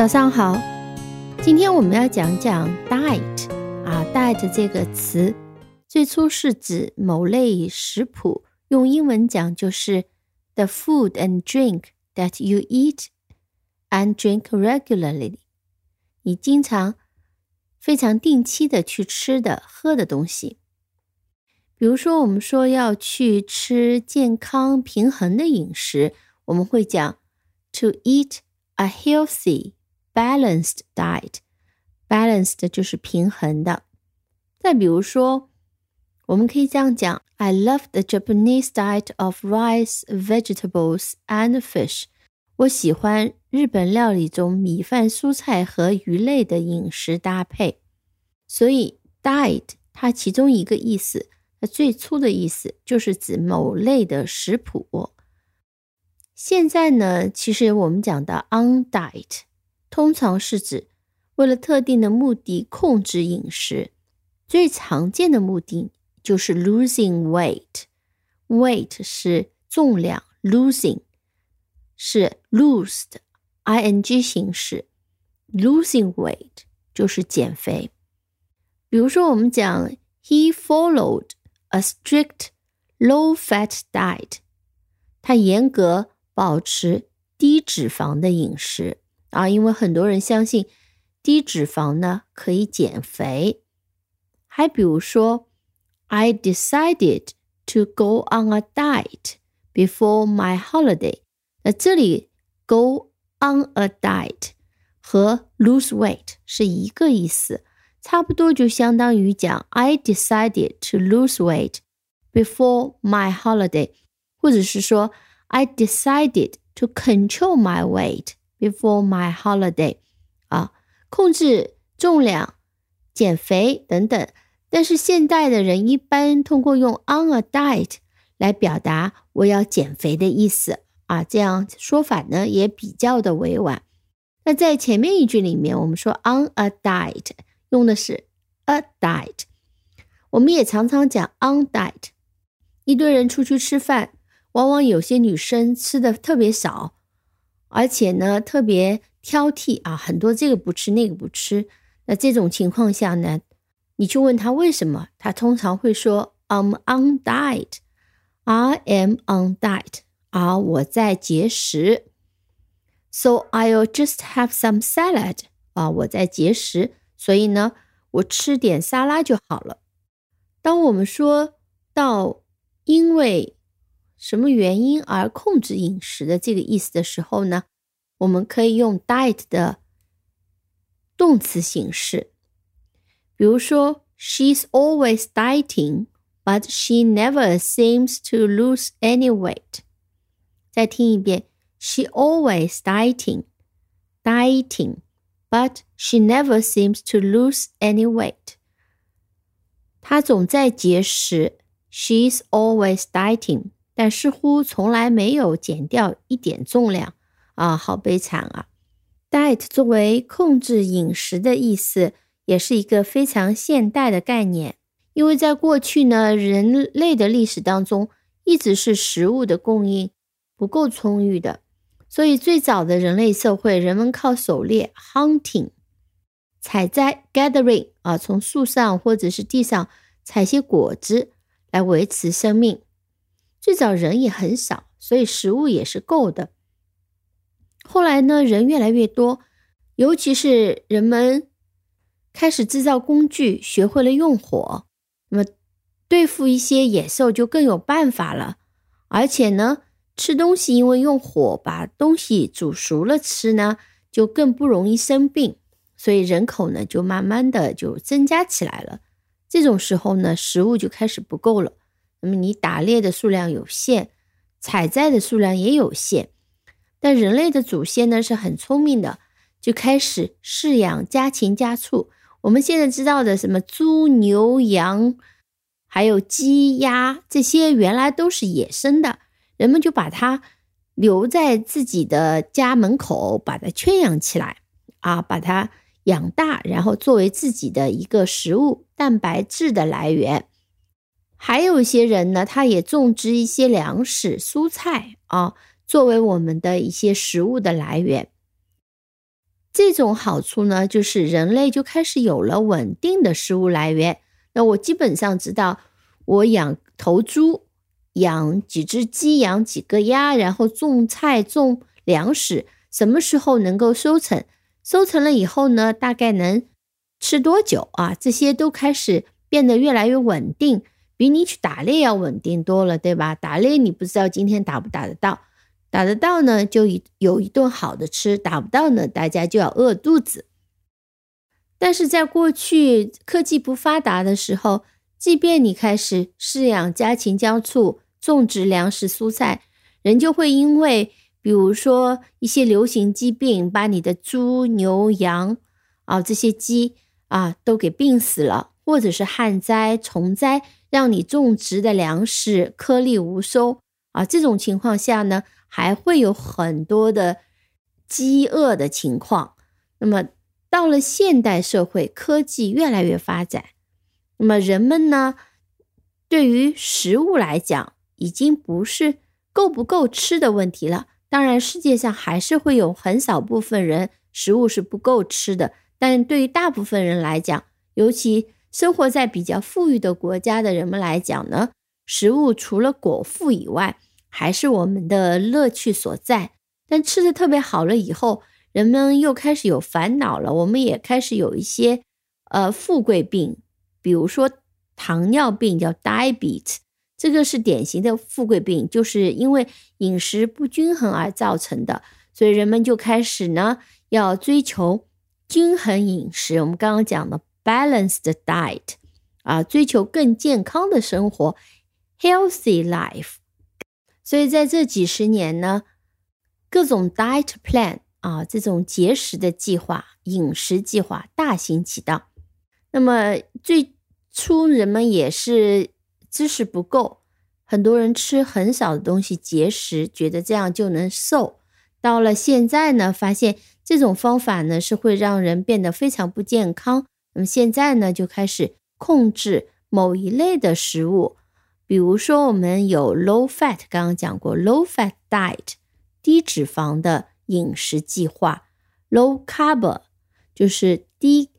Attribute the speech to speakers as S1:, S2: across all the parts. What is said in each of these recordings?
S1: 早上好，今天我们要讲讲 diet 啊，diet 这个词最初是指某类食谱，用英文讲就是 the food and drink that you eat and drink regularly，你经常非常定期的去吃的喝的东西。比如说，我们说要去吃健康平衡的饮食，我们会讲 to eat a healthy。Balanced diet，balanced 就是平衡的。再比如说，我们可以这样讲：I love the Japanese diet of rice, vegetables and fish。我喜欢日本料理中米饭、蔬菜和鱼类的饮食搭配。所以，diet 它其中一个意思，它最初的意思就是指某类的食谱。现在呢，其实我们讲的 on diet。通常是指为了特定的目的控制饮食，最常见的目的就是 losing weight。weight 是重量，losing 是 lose 的 ing 形式，losing weight 就是减肥。比如说，我们讲 he followed a strict low-fat diet，他严格保持低脂肪的饮食。啊，因为很多人相信低脂肪呢可以减肥。还比如说，I decided to go on a diet before my holiday。那这里 go on a diet 和 lose weight 是一个意思，差不多就相当于讲 I decided to lose weight before my holiday，或者是说 I decided to control my weight。Before my holiday，啊，控制重量、减肥等等。但是现代的人一般通过用 on a diet 来表达我要减肥的意思啊，这样说法呢也比较的委婉。那在前面一句里面，我们说 on a diet 用的是 a diet，我们也常常讲 on diet。一堆人出去吃饭，往往有些女生吃的特别少。而且呢，特别挑剔啊，很多这个不吃那个不吃。那这种情况下呢，你去问他为什么，他通常会说：“I'm on diet. I am on diet. 啊，我在节食。So I'll just have some salad. 啊，我在节食，所以呢，我吃点沙拉就好了。当我们说到因为。什么原因而控制饮食的这个意思的时候呢？我们可以用 diet 的动词形式，比如说，She's always dieting, but she never seems to lose any weight。再听一遍，She always dieting, dieting, but she never seems to lose any weight。她总在节食，She's always dieting。但似乎从来没有减掉一点重量啊，好悲惨啊！diet 作为控制饮食的意思，也是一个非常现代的概念。因为在过去呢，人类的历史当中，一直是食物的供应不够充裕的，所以最早的人类社会，人们靠狩猎 （hunting）、采摘 （gathering） 啊，从树上或者是地上采些果子来维持生命。最早人也很少，所以食物也是够的。后来呢，人越来越多，尤其是人们开始制造工具，学会了用火，那么对付一些野兽就更有办法了。而且呢，吃东西因为用火把东西煮熟了吃呢，就更不容易生病，所以人口呢就慢慢的就增加起来了。这种时候呢，食物就开始不够了。那么你打猎的数量有限，采摘的数量也有限，但人类的祖先呢是很聪明的，就开始饲养家禽家畜。我们现在知道的什么猪、牛、羊，还有鸡、鸭，这些原来都是野生的，人们就把它留在自己的家门口，把它圈养起来啊，把它养大，然后作为自己的一个食物蛋白质的来源。还有一些人呢，他也种植一些粮食、蔬菜啊，作为我们的一些食物的来源。这种好处呢，就是人类就开始有了稳定的食物来源。那我基本上知道，我养头猪，养几只鸡，养几个鸭，然后种菜、种粮食，什么时候能够收成？收成了以后呢，大概能吃多久啊？这些都开始变得越来越稳定，比你去打猎要稳定多了，对吧？打猎你不知道今天打不打得到。打得到呢，就一有一顿好的吃；打不到呢，大家就要饿肚子。但是在过去科技不发达的时候，即便你开始饲养家禽家畜、种植粮食蔬菜，人就会因为，比如说一些流行疾病，把你的猪、牛、羊啊这些鸡啊都给病死了，或者是旱灾、虫灾，让你种植的粮食颗粒无收啊。这种情况下呢？还会有很多的饥饿的情况。那么到了现代社会，科技越来越发展，那么人们呢，对于食物来讲，已经不是够不够吃的问题了。当然，世界上还是会有很少部分人食物是不够吃的，但对于大部分人来讲，尤其生活在比较富裕的国家的人们来讲呢，食物除了果腹以外，还是我们的乐趣所在，但吃的特别好了以后，人们又开始有烦恼了。我们也开始有一些呃富贵病，比如说糖尿病叫 diabetes，这个是典型的富贵病，就是因为饮食不均衡而造成的。所以人们就开始呢要追求均衡饮食。我们刚刚讲的 balanced diet 啊，追求更健康的生活，healthy life。所以在这几十年呢，各种 diet plan 啊，这种节食的计划、饮食计划大行其道。那么最初人们也是知识不够，很多人吃很少的东西节食，觉得这样就能瘦。到了现在呢，发现这种方法呢是会让人变得非常不健康。那么现在呢，就开始控制某一类的食物。比如说，我们有 low fat，刚刚讲过 low fat diet，低脂肪的饮食计划；low carb 就是低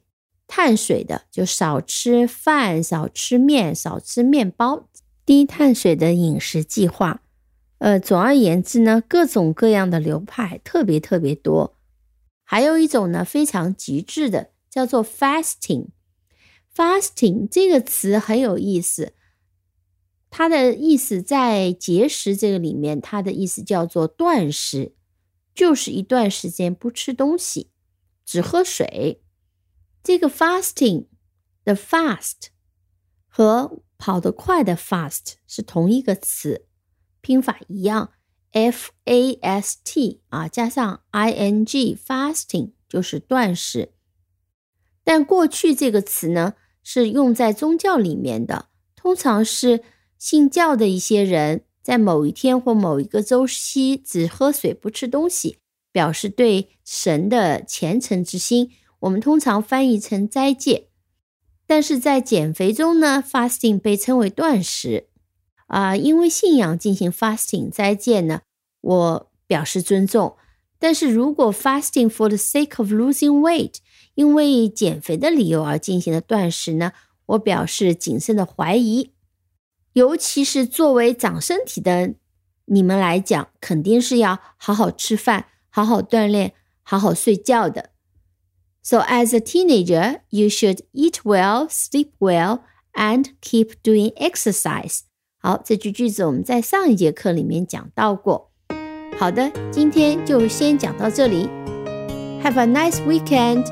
S1: 碳水的，就少吃饭、少吃面、少吃面包，低碳水的饮食计划。呃，总而言之呢，各种各样的流派特别特别多。还有一种呢，非常极致的，叫做 fasting。fasting 这个词很有意思。它的意思在节食这个里面，它的意思叫做断食，就是一段时间不吃东西，只喝水。这个 fasting 的 fast 和跑得快的 fast 是同一个词，拼法一样，f a s t 啊，加上 i n g fasting 就是断食。但过去这个词呢是用在宗教里面的，通常是。信教的一些人在某一天或某一个周期只喝水不吃东西，表示对神的虔诚之心。我们通常翻译成斋戒。但是在减肥中呢，fasting 被称为断食啊，因为信仰进行 fasting 斋戒呢，我表示尊重。但是如果 fasting for the sake of losing weight，因为减肥的理由而进行的断食呢，我表示谨慎的怀疑。尤其是作为长身体的你们来讲，肯定是要好好吃饭、好好锻炼、好好睡觉的。So as a teenager, you should eat well, sleep well, and keep doing exercise. 好，这句句子我们在上一节课里面讲到过。好的，今天就先讲到这里。Have a nice weekend.